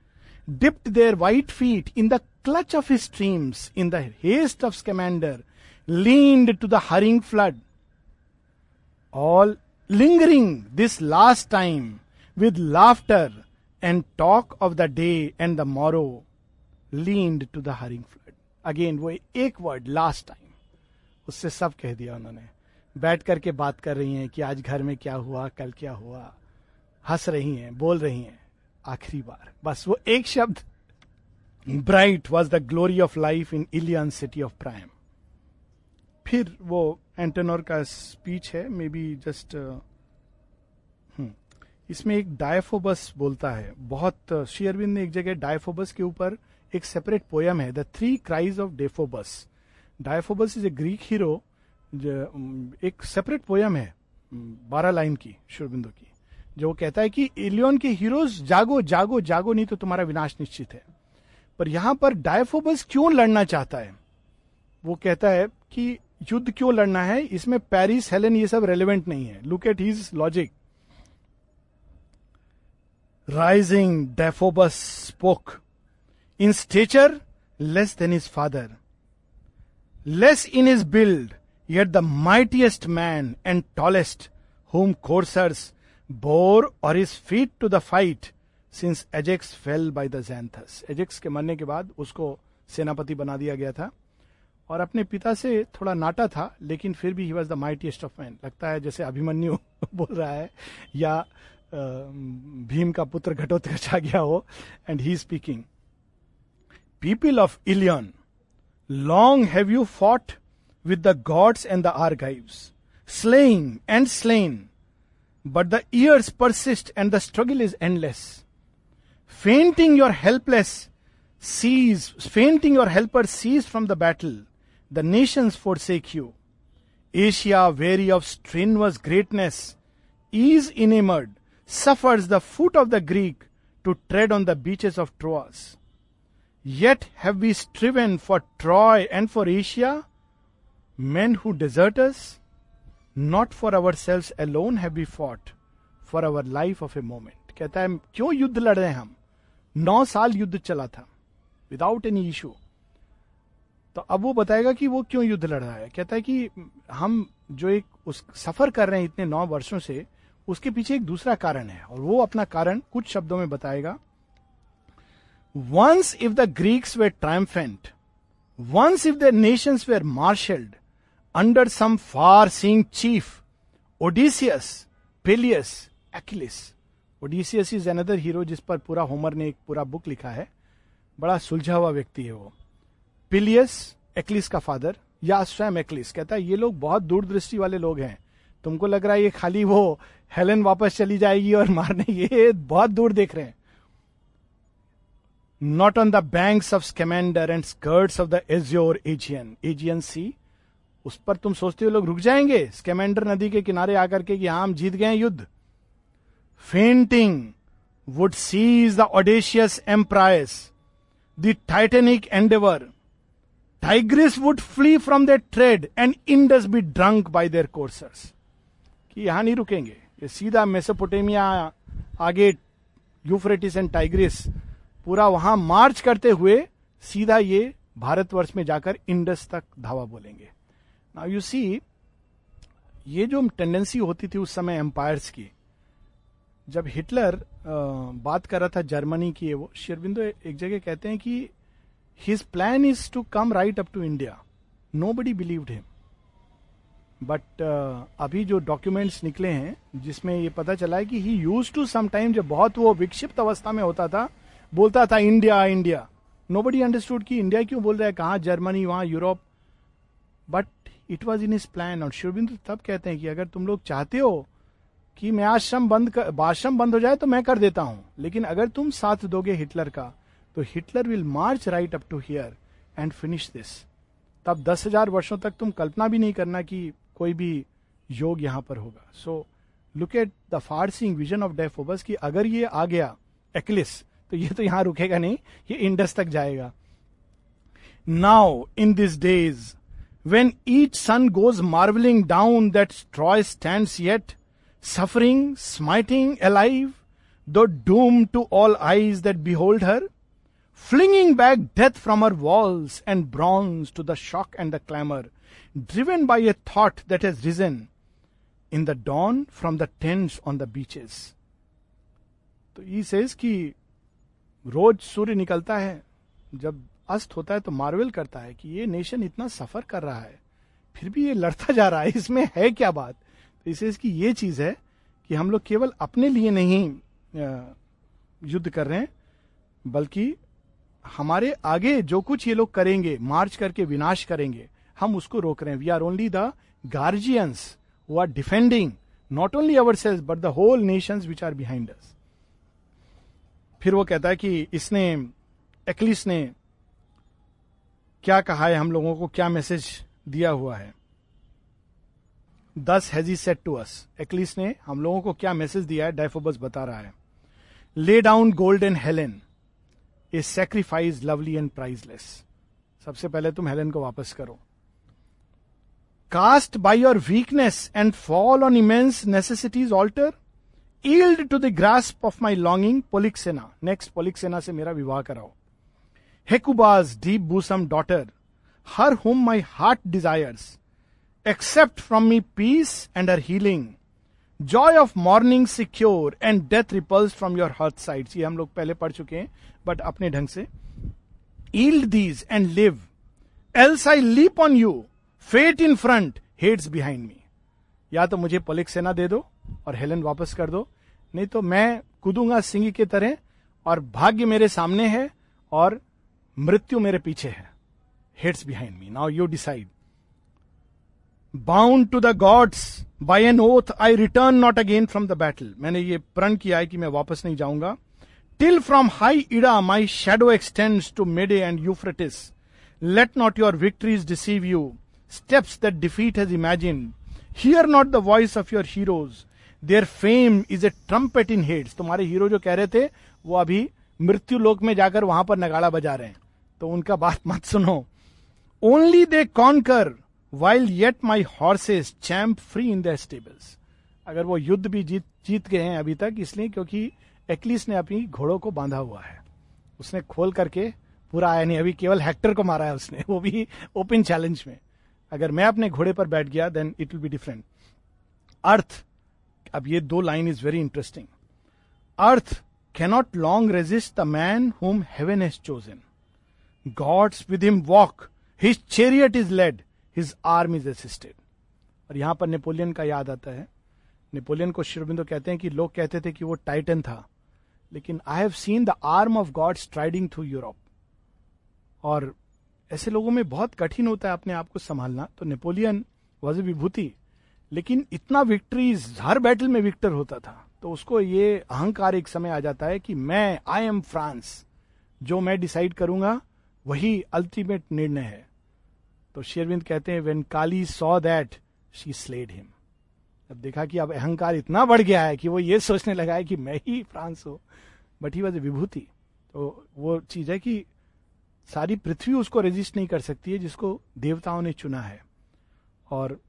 dipped their white feet in the clutch of streams in the haste of Scamander leaned to the hurrying flood all lingering this last time with laughter and talk of the day and the morrow leaned to the hurrying flood again वो एक word last time उससे सब कह दिया उन्होंने। बैठ करके बात कर रही हैं कि आज घर में क्या हुआ, कल क्या हुआ। हंस रही हैं, बोल रही हैं। आखिरी बार। बस वो एक शब्द। Bright was the glory of life in Ilion city of Priam फिर वो एंटोनोर का स्पीच है मे बी जस्ट इसमें एक डायफोबस बोलता है। बहुत शेयरविंद ने एक जगह डायफोबस के ऊपर एक सेपरेट पोयम है the three cries of Deiphobus Deiphobus is a Greek hero एक सेपरेट पोयम है बारह लाइन की शुरबिंदु की, जो वो कहता है कि इलियन के हीरोज जागो जागो जागो, नहीं तो तुम्हारा विनाश निश्चित है। पर यहाँ पर डायफोबस क्यों लड़ना चाहता है? वो कहता है कि युद्ध क्यों लड़ना है? इसमें पेरिस हेलन ये सब रेलिवेंट नहीं है। Look at his logic rising Deiphobus spoke in stature less than his father less in his build yet the mightiest man and tallest whom coursers bore or is feet to the fight since Ajax fell by the Xanthus Ajax के मरने के बाद उसको सेनापति बना दिया गया था। और अपने पिता से थोड़ा नाटा था लेकिन फिर भी he was the mightiest of man लगता है जैसे अभिमन्यु [laughs] बोल रहा है या भीम का पुत्र घटोत्कच आ गया हो and he speaking people of Ilion long have you fought with the gods and the are Argives slaying and slain but the years persist and the struggle is endless. Fainting your helpless sees, fainting your helper cease from the battle. The nations forsake you. Asia, weary of strenuous greatness, is enamored, suffers the foot of the Greek to tread on the beaches of Troas. Yet have we striven for Troy and for Asia, men who desert us? Not for ourselves alone have we fought for our life of a moment कहता है क्यों युद्ध लड़ रहे हैं हम नौ साल युद्ध चला था विदाउट एनी इशू तो अब वो बताएगा कि वो क्यों युद्ध लड़ रहा है। कहता है कि हम जो एक उस सफ़र कर रहे हैं इतने नौ वर्षों से, उसके पीछे एक दूसरा कारण है, और वो अपना कारण कुछ शब्दों में बताएगा। Once if the Greeks were triumphant once if the nations were marshalled under some far seeing chief Odysseus Peleus Achilles Odysseus is another hero जिस पर पूरा होमर ने एक पूरा बुक लिखा है। बड़ा सुलझा हुआ व्यक्ति है वो। पिलियस एक्लिस का फादर या स्वयं एक्लिस कहता है, ये लोग बहुत दूरदृष्टि वाले लोग हैं। तुमको लग रहा है ये खाली वो हेलन वापस चली जाएगी और मारने [laughs] ये बहुत दूर देख रहे हैं। Not on the banks of Scamander and skirts of the Aegean Aegean Aegean sea उस पर तुम सोचते हो लोग रुक जाएँगे? स्केमेंडर नदी के किनारे आकर के कि हाँ हम जीत गए युद्ध। Fainting would cease the audacious empires the titanic endeavour Tigris would flee from their tread and Indus be drunk by their coursers कि यहाँ नहीं रुकेंगे। ये सीधा मेसोपोटेमिया, आगे यूफ्रेटिस एंड टाइग्रिस पूरा वहाँ मार्च करते हुए सीधा ये भारतवर्ष में जाकर इंडस तक धावा बोलेंगे। नाउ यू सी ये जो टेंडेंसी होती थी उस समय एम्पायर्स की, जब हिटलर बात कर रहा था जर्मनी की वो शेरबिंदो एक जगह कहते हैं कि his plan is to come right up to India nobody believed him but अभी जो डॉक्यूमेंट्स निकले हैं, जिसमें ये पता चला है कि he use to some time जब बहुत वो विक्षिप्त अवस्था में होता था, बोलता था इंडिया इंडिया नो बडी अंडरस्टूड कि इंडिया क्यों बोल रहा है, कहा जर्मनी वहाँ Europe but it was in his plan और शिवबिंदु तब कहते हैं कि अगर तुम लोग चाहते हो कि मैं आश्रम बंद कर आश्रम बंद हो जाए तो मैं कर देता हूँ. लेकिन अगर तुम साथ दोगे हिटलर का तो Hitler will march right up to here and finish this. तब दस हज़ार वर्षों तक तुम कल्पना भी नहीं करना कि कोई भी योग यहाँ पर होगा। So look at the far vision of Deiphobus कि अगर ये आ गया एक्लिस तो ये तो यहाँ रुकेगा नहीं, ये इंडस तक जाएगा। Now in this days when each sun goes marvelling down that Troy stand yet suffering smiting alive the doom to all eyes that behold her flinging back death from her walls and bronze to the shock and the clamor, driven by a thought that has risen in the dawn from the tents on the beaches. तो he says कि रोज सूर्य निकलता है जब अस्त होता है तो मार्वल करता है कि ये नेशन इतना सफ़र कर रहा है फिर भी ये लड़ता जा रहा है इसमें है क्या बात तो इसे कि ये चीज़ है कि हम लोग केवल अपने लिए नहीं युद्ध कर रहे हैं बल्कि हमारे आगे जो कुछ ये लोग करेंगे, मार्च करके विनाश करेंगे, हम उसको रोक रहे हैं। We are only the guardians who are defending not only our selves but the whole nation which are behind us फिर वो कहता है कि इसने एक्लिस ने क्या कहा है? हम लोगों को क्या मैसेज दिया हुआ है? दस हैजी सेट टू अस एक्लिस ने हम लोगों को क्या मैसेज दिया है? डायफोबस बता रहा है। Lay down gold and Helen a sacrifice lovely and priceless सबसे पहले तुम हेलन को वापस करो। Cast by your weakness and fall on immense necessities altar yield to the grasp of my longing Polyxena next Polyxena से मेरा विवाह कराओ। Hecuba's deep bosom daughter her whom my heart desires accept from me peace and her healing joy of morning secure and death repels from your hearth side ये हम लोग पहले पढ़ चुके हैं बट अपने ढंग से। Yield these and live else I leap on you fate in front Hades behind me या तो मुझे पलिक सेना दे दो और हेलन वापस कर दो। नहीं तो मैं कूदूँगा सिंह की तरह और भाग्य मेरे सामने है और मृत्यु मेरे पीछे है। Hades behind me now you decide bound to the gods by an oath I return not again from the battle मैंने ये प्रण किया है कि मैं वापस नहीं जाऊँगा। Till from high Ida my shadow extend to Mede and Euphrates let not your victories deceive you steps that defeat has imagine hear not the voice of your heroes there fame is a trumpet in Hades तुम्हारे hero जो कह रहे थे, वो अभी मृत्यु लोक में जाकर वहाँ पर नगाड़ा बजा रहे हैं। तो उनका बात मत सुनो। Only they conquer while yet my horses champ free in the stables अगर वो युद्ध भी जीत जीत गए हैं अभी तक, इसलिए क्योंकि एक्लिस ने अपनी घोड़ों को बांधा हुआ है। उसने खोल करके पूरा आया नहीं, अभी केवल हेक्टर को मारा है उसने, वो भी ओपन चैलेंज में। अगर मैं अपने घोड़े पर बैठ गया then it will be different अर्थ अब ये दो line is very interesting earth cannot long resist the man whom heaven has chosen gods with him walk his chariot is led his arm is assisted और यहाँ पर Napoleon का याद आता है। नेपोलियन को शिवबिंदु कहते हैं कि लोग कहते थे कि वो टाइटन था। लेकिन I have seen the arm of God striding through Europe और ऐसे लोगों में बहुत कठिन होता है अपने आप को संभालना। तो नेपोलियन वॉज़ ए विभूति। लेकिन इतना विक्ट्रीज हर बैटल में विक्टर होता था। तो उसको ये अहंकार एक समय आ जाता है कि मैं आई एम फ्रांस जो मैं डिसाइड करूँगा, वही अल्टीमेट निर्णय है। तो शेरविंद कहते हैं when Kali saw that she slayed him अब देखा कि अब अहंकार इतना बढ़ गया है कि वो ये सोचने लगा है कि मैं ही फ्रांस हूँ। But he was Vibhuti. तो वो चीज़ है कि सारी पृथ्वी उसको रेजिस्ट नहीं कर सकती है, जिसको देवताओं ने चुना है। और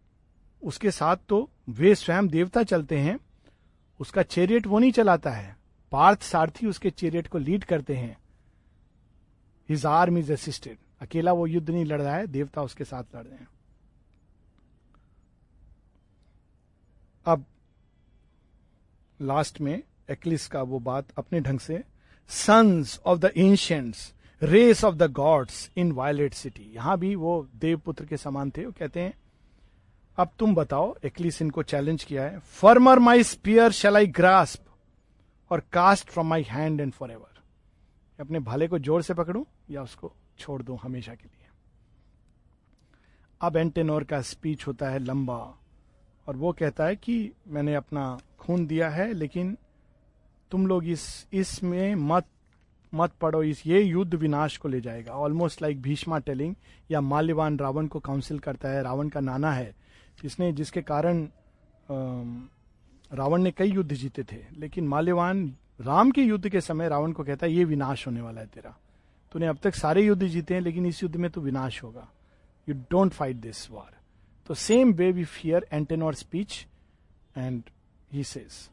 उसके साथ तो वे स्वयं देवता चलते हैं। उसका चेरियट वो नहीं चलाता है। पार्थ सारथी उसके चेरियट को लीड करते हैं। हिज आर्म इज़ असिस्टेड अकेला वो युद्ध नहीं लड़ रहा है, देवता उसके साथ लड़ रहे हैं। अब लास्ट में एक्लिस का वो बात अपने ढंग से sons of the ancients race of the gods in violet city यहाँ भी वो देवपुत्र के समान थे, वो कहते हैं, अब तुम बताओ एक्लिस इनको चैलेंज किया है firmer my spear shall I grasp और cast from my hand and for ever अपने भाले को ज़ोर से पकड़ूं या उसको छोड़ दूँ हमेशा के लिए। अब एंटेनोर का स्पीच होता है लंबा, और वो कहता है कि मैंने अपना खून दिया है, लेकिन तुम लोग इस, इसमें मत मत पढ़ो इस ये युद्ध विनाश को ले जाएगा। ऑलमोस्ट लाइक भीष्मा टेलिंग या माल्यवान रावण को काउंसिल करता है, रावण का नाना है, जिसने, जिसके कारण रावण ने कई युद्ध जीते थे, लेकिन माल्यवान राम के युद्ध के समय रावण को कहता है, ये विनाश होने वाला है तेरा। तूने अब तक सारे युद्ध जीते हैं, लेकिन इस युद्ध में तो विनाश होगा। You don't fight this war तो same way we fear Antenor speech and he says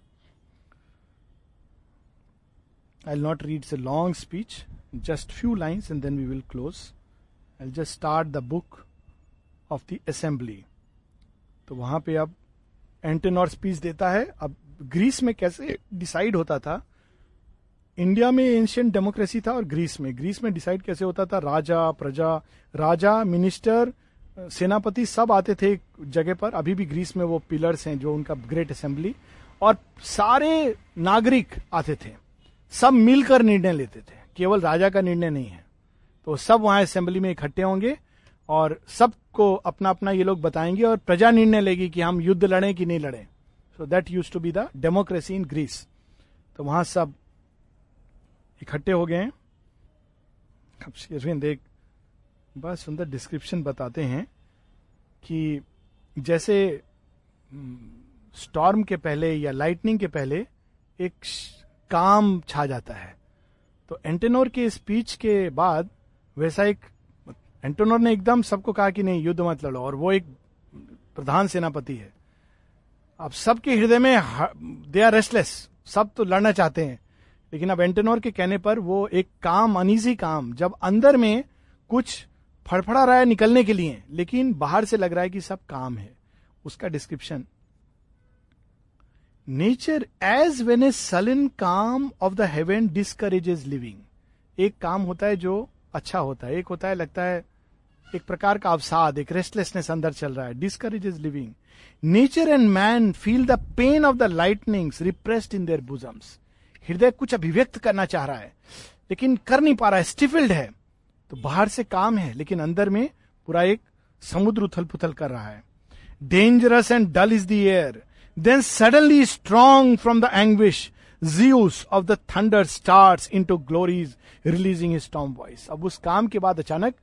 I not read a long speech just few lines and then we will close I just start the book of the assembly तो वहाँ पे अब एंटेनोर speech देता है। अब Greece में कैसे decide होता था? इंडिया में एंशियंट डेमोक्रेसी था और ग्रीस में। ग्रीस में डिसाइड कैसे होता था? राजा, प्रजा, राजा मिनिस्टर सेनापति सब आते थे एक जगह पर। अभी भी ग्रीस में वो पिलर्स हैं जो उनका ग्रेट असेंबली और सारे नागरिक आते थे। सब मिलकर निर्णय लेते थे। केवल राजा का निर्णय नहीं है। तो सब वहाँ असेंबली में इकट्ठे होंगे और सबको अपना अपना ये लोग बताएँगे और प्रजा निर्णय लेगी कि हम युद्ध लड़ें कि नहीं लड़ें। So that use to be the democracy in Greece तो वहाँ सब इकट्ठे हो गए शेरविंद एक बड़ा सुंदर डिस्क्रिप्शन बताते हैं कि जैसे स्टॉर्म हम्म, के पहले या लाइटनिंग के पहले एक काम छा जाता है। तो एंटेनोर के स्पीच के बाद वैसा एक एंटेनोर ने एकदम सबको कहा कि नहीं युद्ध मत लड़ो और वो एक प्रधान सेनापति है। अब सबके हृदय में दे आर रेस्टलेस सब तो लड़ना चाहते हैं। लेकिन अब एंटेनोर के कहने पर वो एक काम अनिजी काम, जब अंदर में कुछ फड़फड़ा रहा है निकलने के लिए, लेकिन बाहर से लग रहा है कि सब काम है। उसका description nature as when a sullen calm of the heaven discourages living एक काम होता है जो अच्छा होता है। एक होता है, लगता है, एक प्रकार का अवसाद, एक रेस्टलेसनेस अंदर चल रहा है। Discourages living nature and man feel the pain of the lightnings repressed in their bosoms हृदय कुछ अभिव्यक्त करना चाह रहा है, लेकिन कर नहीं पा रहा है, स्टिफिल्ड है। तो बाहर से काम है, लेकिन अंदर में पूरा एक समुद्र उथल पुथल कर रहा है। Dangerous and dull is the air then suddenly strong from the anguish Zeus of the thunder start into glories releasing storm voice अब उस काम के बाद अचानक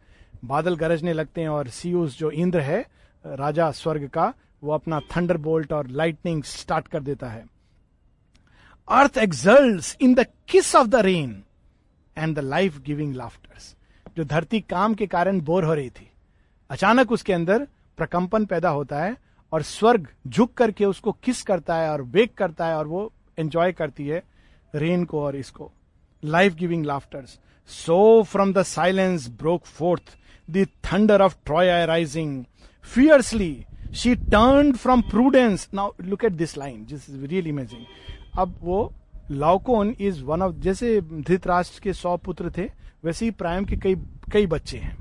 बादल गरजने लगते हैं और सीयूस जो इंद्र है, राजा स्वर्ग का, वो अपना थंडर बोल्ट और लाइटनिंग स्टार्ट कर देता है। Earth exult in the kiss of the rain and the life giving laughters जो धरती काम के कारण बोर हो रही थी, अचानक उसके अंदर प्रकंपन पैदा होता है और स्वर्ग झुक करके उसको किस करता है और वेक करता है और वो एंजॉय करती है रेन को और इसको। Life giving laughters so from the silence broke forth the thunder of Troy rising fiercely she turn from prudence now look at this line this is really imaging अब वो लाउकोन इज़ वन ऑफ़ जैसे धृतराष्ट्र के सौ पुत्र थे, वैसे ही prime के कई कई बच्चे हैं।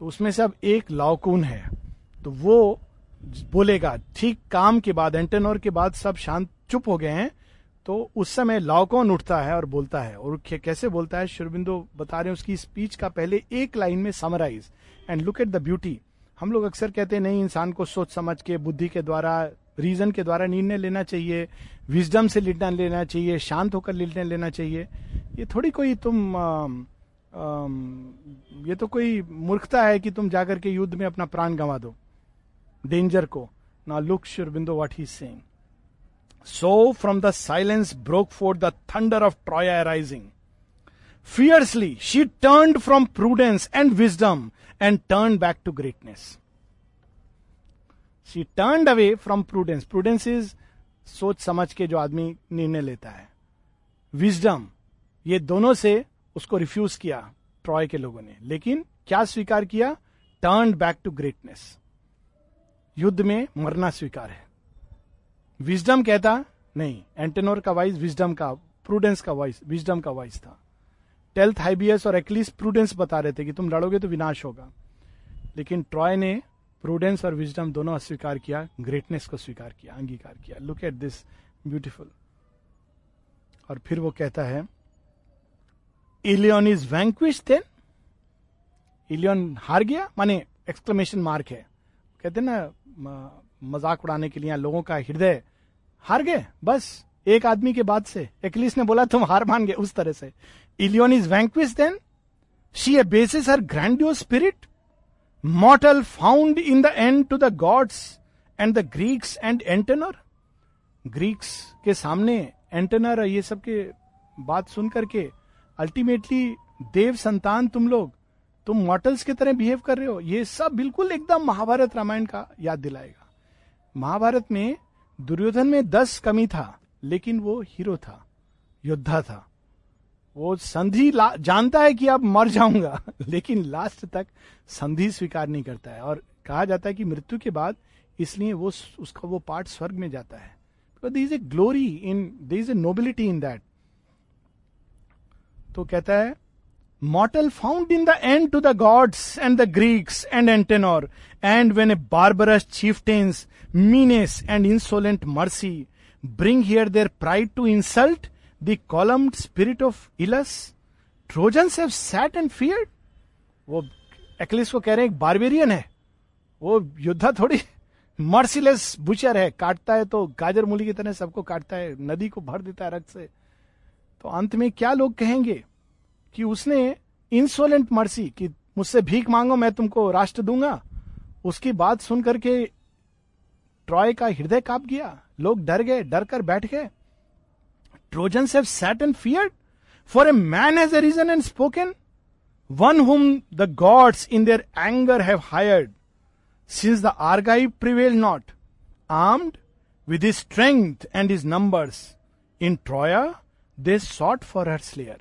तो उसमें से अब एक लाउकोन है। तो वो बोलेगा, ठीक काम के बाद, एंटेनोर के बाद सब शांत, चुप हो गए हैं तो उस समय लाउकोन उठता है और बोलता है। और कैसे बोलता है? शुरबिंदो बता रहे हैं, उसकी स्पीच का पहले एक लाइन में summarise and look at the beauty हम लोग अक्सर कहते हैं, नहीं, इंसान को सोच समझ के, बुद्धि के द्वारा रीजन के द्वारा निर्णय लेना चाहिए। विजडम से निर्णय लेना चाहिए शांत होकर निर्णय लेना चाहिए। ये थोड़ी कोई तुम आ, आ, ये तो कोई मूर्खता है कि तुम जाकर के युद्ध में अपना प्राण गंवा दो। डेंजर को। ना look Sri Aurobindo what he saying so from the silence broke forth the thunder of Troy rising fiercely she turn from prudence and wisdom and turn back to greatness she turn away from prudence prudence is सोच समझ के जो आदमी निर्णय लेता है। Wisdom ये दोनों से उसको रिफ्यूज किया ट्रॉय के लोगों ने। लेकिन क्या स्वीकार किया? टर्न बैक टू ग्रेटनेस युद्ध में मरना स्वीकार है। विजडम कहता, नहीं एंटेनोर का वॉइस विजडम का प्रूडेंस का वॉइस विजडम का वॉइस था। टेल्थ हाइबियस और एक्लिस प्रूडेंस बता रहे थे कि तुम लड़ोगे तो विनाश होगा। लेकिन ट्रॉय ने प्रूडेंस और विजडम दोनों अस्वीकार किया ग्रेटनेस को स्वीकार किया, अंगीकार किया। लुक एट दिस ब्यूटिफुल और फिर वो कहता है Ilion is vanquish then Ilion हार गया, माने एक्सक्लेमेशन मार्क है। कहते ना मज़ाक उड़ाने के लिए लोगों का हृदय हार गए, बस एक आदमी के बाद से। एक्लिस ने बोला, तुम हार मान गए, उस तरह से। Ilion is vanquish then she abases her grandiose spirit mortal found in the end to the gods and the Greeks and Antenor Greeks के सामने एंटेनर ये सब के बात सुन करके अल्टीमेटली देव संतान तुम लोग, तुम मॉटल्स की तरह बिहेव कर रहे हो, ये सब बिल्कुल एकदम महाभारत रामायण का याद दिलाएगा। महाभारत में दुर्योधन में दस कमी था, लेकिन वो हीरो था, योद्धा था। वो संधि जानता है कि अब मर जाऊँगा, [laughs] लेकिन लास्ट तक संधि स्वीकार नहीं करता है। और कहा जाता है कि मृत्यु के बाद इसलिए वो उसका वो पार्ट स्वर्ग में जाता है। Is a glory in they is a nobility in that तो कहता है mortal found in the end to the gods and the Greeks and Antenor and when a barbarous chieftains menace and insolent mercy bring here their pride to insult the calm spirit of Ilus, Trojans have sat and feared वो Achilles को कह रहे हैं, एक barbarian है। वो योद्धा थोड़ी [laughs] मर्सीलेस बुचर है, काटता है तो गाजर मूली की तरह सबको काटता है, नदी को भर देता है रक्त से। तो अंत में क्या लोग कहेंगे कि उसने इंसोलेंट मर्सी कि मुझसे भीख मांगो, मैं तुमको राष्ट्र दूँगा। उसकी बात सुन करके ट्रॉय का हृदय काप गया। लोग डर गए डर कर बैठ गए। Trojans have and feared for a man has a reason and spoken one whom the gods in their anger have hired since the Argive prevail not armed with his strength and his numbers in Troya they sought for her slayer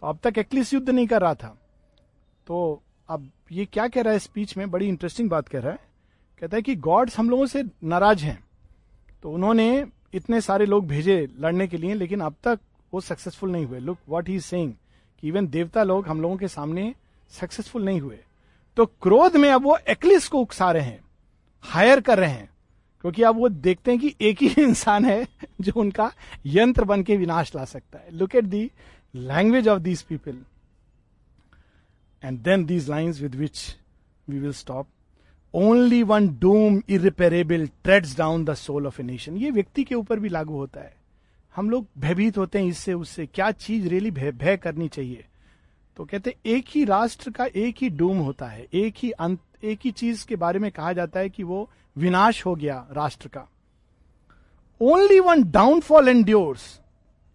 तो अब तक Achilles युद्ध नहीं कर रहा था। तो अब ये क्या कह रहा है स्पीच में? बड़ी इंटरेस्टिंग बात कह रहा है। कहता है कि गॉड्स हम लोगों से नाराज़ हैं। तो उन्होंने इतने सारे लोग भेजे लड़ने के लिए, लेकिन अब तक वो सक्सेसफुल नहीं हुए। लुक व्हाट ही सेइंग कि इवन देवता लोग हम लोगों के सामने सक्सेसफुल नहीं हुए। तो क्रोध में अब वो एक्लिस को उकसा रहे हैं हायर कर रहे हैं, क्योंकि अब वो देखते हैं कि एक ही [laughs] इंसान है जो उनका यंत्र बन के विनाश ला सकता है। Look at the language of these people and then these lines with which we will stop only one doom irreparable treads down the soul of a nation ये व्यक्ति के ऊपर भी लागू होता है। हम लोग भयभीत होते हैं इससे, उससे। क्या चीज़ रियली भय करनी चाहिए? तो कहते एक ही राष्ट्र का एक ही डूम होता है। एक ही अंत, एक ही चीज़ के बारे में कहा जाता है कि वो विनाश हो गया राष्ट्र का। Only one downfall endures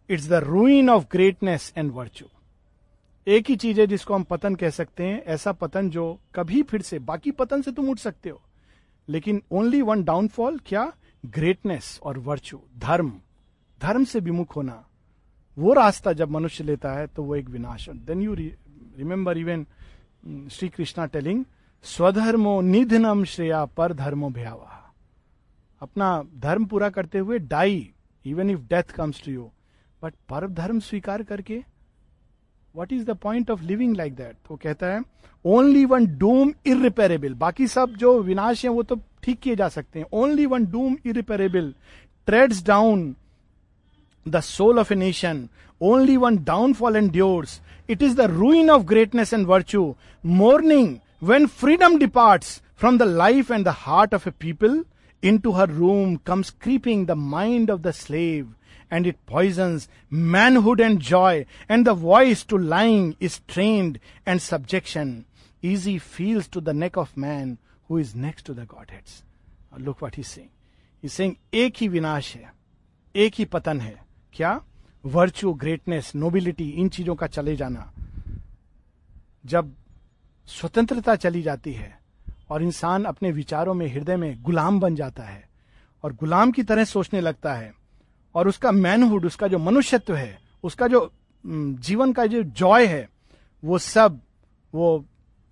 it's the ruin of greatness and virtue एक ही चीज़ है जिसको हम पतन कह सकते हैं, ऐसा पतन जो कभी फिर से, बाकी पतन से तुम उठ सकते हो। लेकिन ओनली वन डाउनफॉल क्या? ग्रेटनेस और वर्चू धर्म। धर्म से विमुख होना। वो रास्ता जब मनुष्य लेता है तो वो एक विनाश then you remember even Shri Krishna telling स्वधर्मो निधनम श्रेया पर धर्मो भयावा अपना धर्म पूरा करते हुए die even if death comes to you but पर धर्म स्वीकार करके what is the point of living like that तो कहता है ओनली वन डूम इरिपेरेबल बाकी सब जो विनाश है, वो तो ठीक किए जा सकते हैं। Only one doom irreparable treads down the soul of a nation only one downfall endures it is the ruin of greatness and virtue morning when freedom departs from the life and the heart of a people into her room comes creeping the mind of the slave and it poisons manhood and joy, and the voice to lying is trained and subjection. Easy feels to the neck of man who is next to the Godheads. Now Look what he's saying. He's saying एक ही विनाश है एक ही पतन है क्या virtue greatness nobility इन चीज़ों का चले जाना जब स्वतंत्रता चली जाती है और इंसान अपने विचारों में हृदय में गुलाम बन जाता है और गुलाम की तरह सोचने लगता है और उसका मैनहुड उसका जो मनुष्यत्व है, उसका जो जीवन का जो जॉय है, वो सब, वो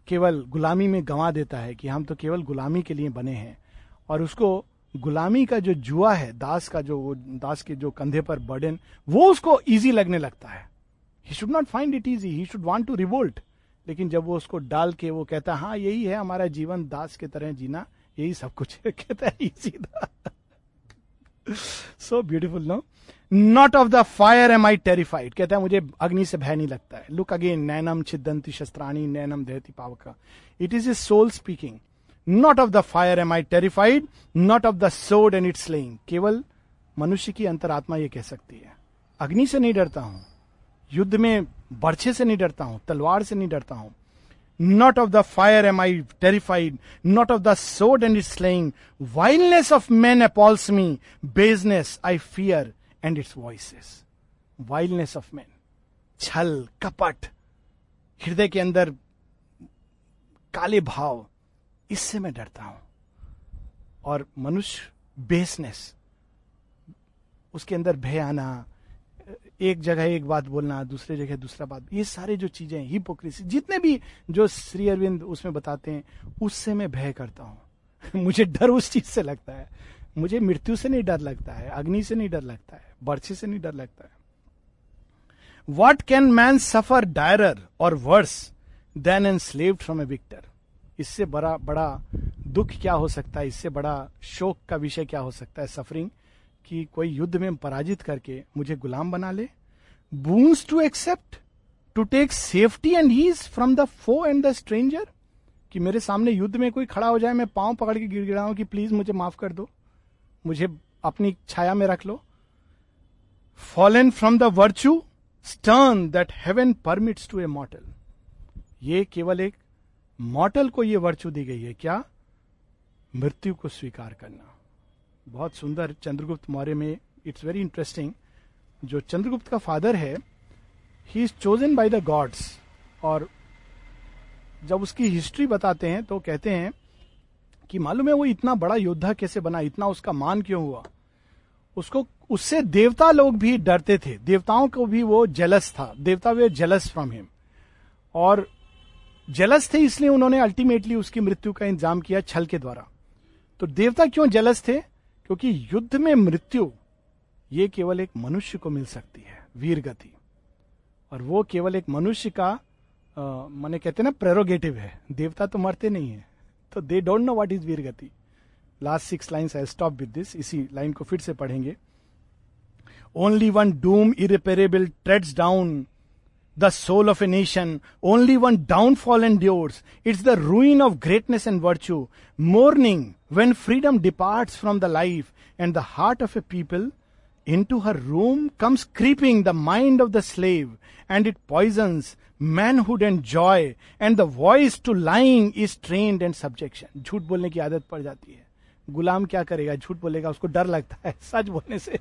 केवल गुलामी में गंवा देता है कि हम तो केवल गुलामी के लिए बने हैं। और उसको गुलामी का जो जुआ है, दास का जो दास के जो कंधे पर बर्डन वो उसको इजी लगने लगता है। He should not find it easy he should want to revolt लेकिन जब वो उसको डाल के वो कहता, है हाँ यही है हमारा जीवन, दास के तरह जीना, यही सब कुछ है। [laughs] कहता है इजी था so beautiful no not of the fire am I terrified कहता है, मुझे अग्नि से भय नहीं लगता है। लुक अगेन नैनम छिदंती शस्त्राणी, नैनम देहती पावका। It is a soul speaking not of the fire am I terrified not of the sword and its slaying केवल मनुष्य की अंतरात्मा ये कह सकती है। अग्नि से नहीं डरता हूँ। युद्ध में बर्छे से नहीं डरता हूँ, तलवार से नहीं डरता हूँ। Not of the fire am I terrified not of the sword and its slaying wildness of man appals me baseness I fear and its voices wildness of man छल कपट हृदय के अंदर काले भाव इससे मैं डरता हूँ और मनुष्य बेसनेस उसके अंदर भय आना एक जगह एक बात बोलना, दूसरे जगह दूसरा बात, ये सारे जो चीज़ें हिपोक्रेसी जितने भी जो श्री अरविंद उसमें बताते हैं, उससे मैं भय करता हूँ। [laughs] मुझे डर उस चीज़ से लगता है। मुझे मृत्यु से नहीं डर लगता है, अग्नि से नहीं डर लगता है, बर्छे से नहीं डर लगता है। What can man suffer direr और worse than an slave from a victor इससे बड़ा बड़ा दुख क्या हो सकता है? इससे बड़ा शोक का विषय क्या हो सकता है? सफरिंग कि कोई युद्ध में पराजित करके मुझे गुलाम बना ले। Boons to accept to take safety and ease from the foe and the stranger कि मेरे सामने युद्ध में कोई खड़ा हो जाए, मैं पाँव पकड़ के गिर गिरा कि प्लीज़ मुझे माफ़ कर दो। मुझे अपनी छाया में रख लो। Fallen from the virtue stern that heaven permits to a mortal ये केवल एक मॉटल को ये वर्च्यू दी गई है। क्या? मृत्यु को स्वीकार करना। बहुत सुंदर चंद्रगुप्त मौर्य में इट्स वेरी इंटरेस्टिंग जो चंद्रगुप्त का फादर है he is chosen by the gods और जब उसकी हिस्ट्री बताते हैं तो कहते हैं कि मालूम है वो इतना बड़ा योद्धा कैसे बना, इतना उसका मान क्यों हुआ? उसको, उससे देवता लोग भी डरते थे। देवताओं को भी वो जेलस था। देवता वे जेलस फ्रॉम हिम और जेलस थे इसलिए उन्होंने अल्टीमेटली उसकी मृत्यु का इंतज़ाम किया छल के द्वारा। तो देवता क्यों जेलस थे? क्योंकि युद्ध में मृत्यु, ये केवल एक मनुष्य को मिल सकती है, वीर गति। और वो केवल एक मनुष्य का मैंने कहते ना प्रेरोगेटिव है। देवता तो मरते नहीं है। तो they don't know what is वीर गति। Last six lines I stop with this इसी लाइन को फिर से पढ़ेंगे। Only one doom irreparable treads down the soul of a nation. Only one downfall endures. It's the ruin of greatness and virtue Mourning when freedom departs from the life and the heart of a people. Into her room comes creeping the mind of the slave, and it poisons manhood and joy, and the voice to lying is trained and subjection. झूठ बोलने की आदत पड़ जाती है गुलाम क्या करेगा झूठ बोलेगा उसको डर लगता है सच बोलने से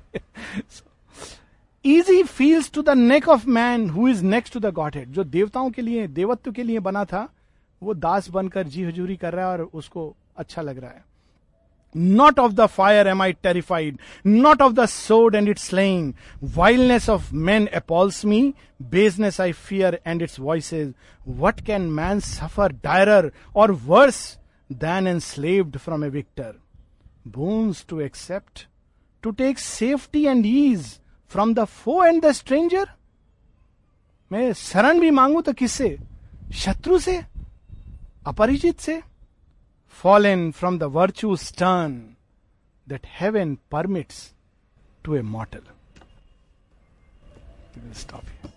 easy feels to the neck of man who is next to the godhead जो देवताओं के लिए देवत्व के लिए बना था वो दास बनकर जी हजूरी कर रहा है और उसको अच्छा लग रहा है not of the fire am I terrified not of the sword and its slaying wildness of man appals me baseness I fear and its voices what can man suffer direr or worse than enslaved from a victor bonds to accept to take safety and ease from the foe and the stranger मैं शरण भी मांगू तो किससे शत्रु से अपरिचित से fallen from the virtue stern that heaven permits to a mortal. We'll stop here.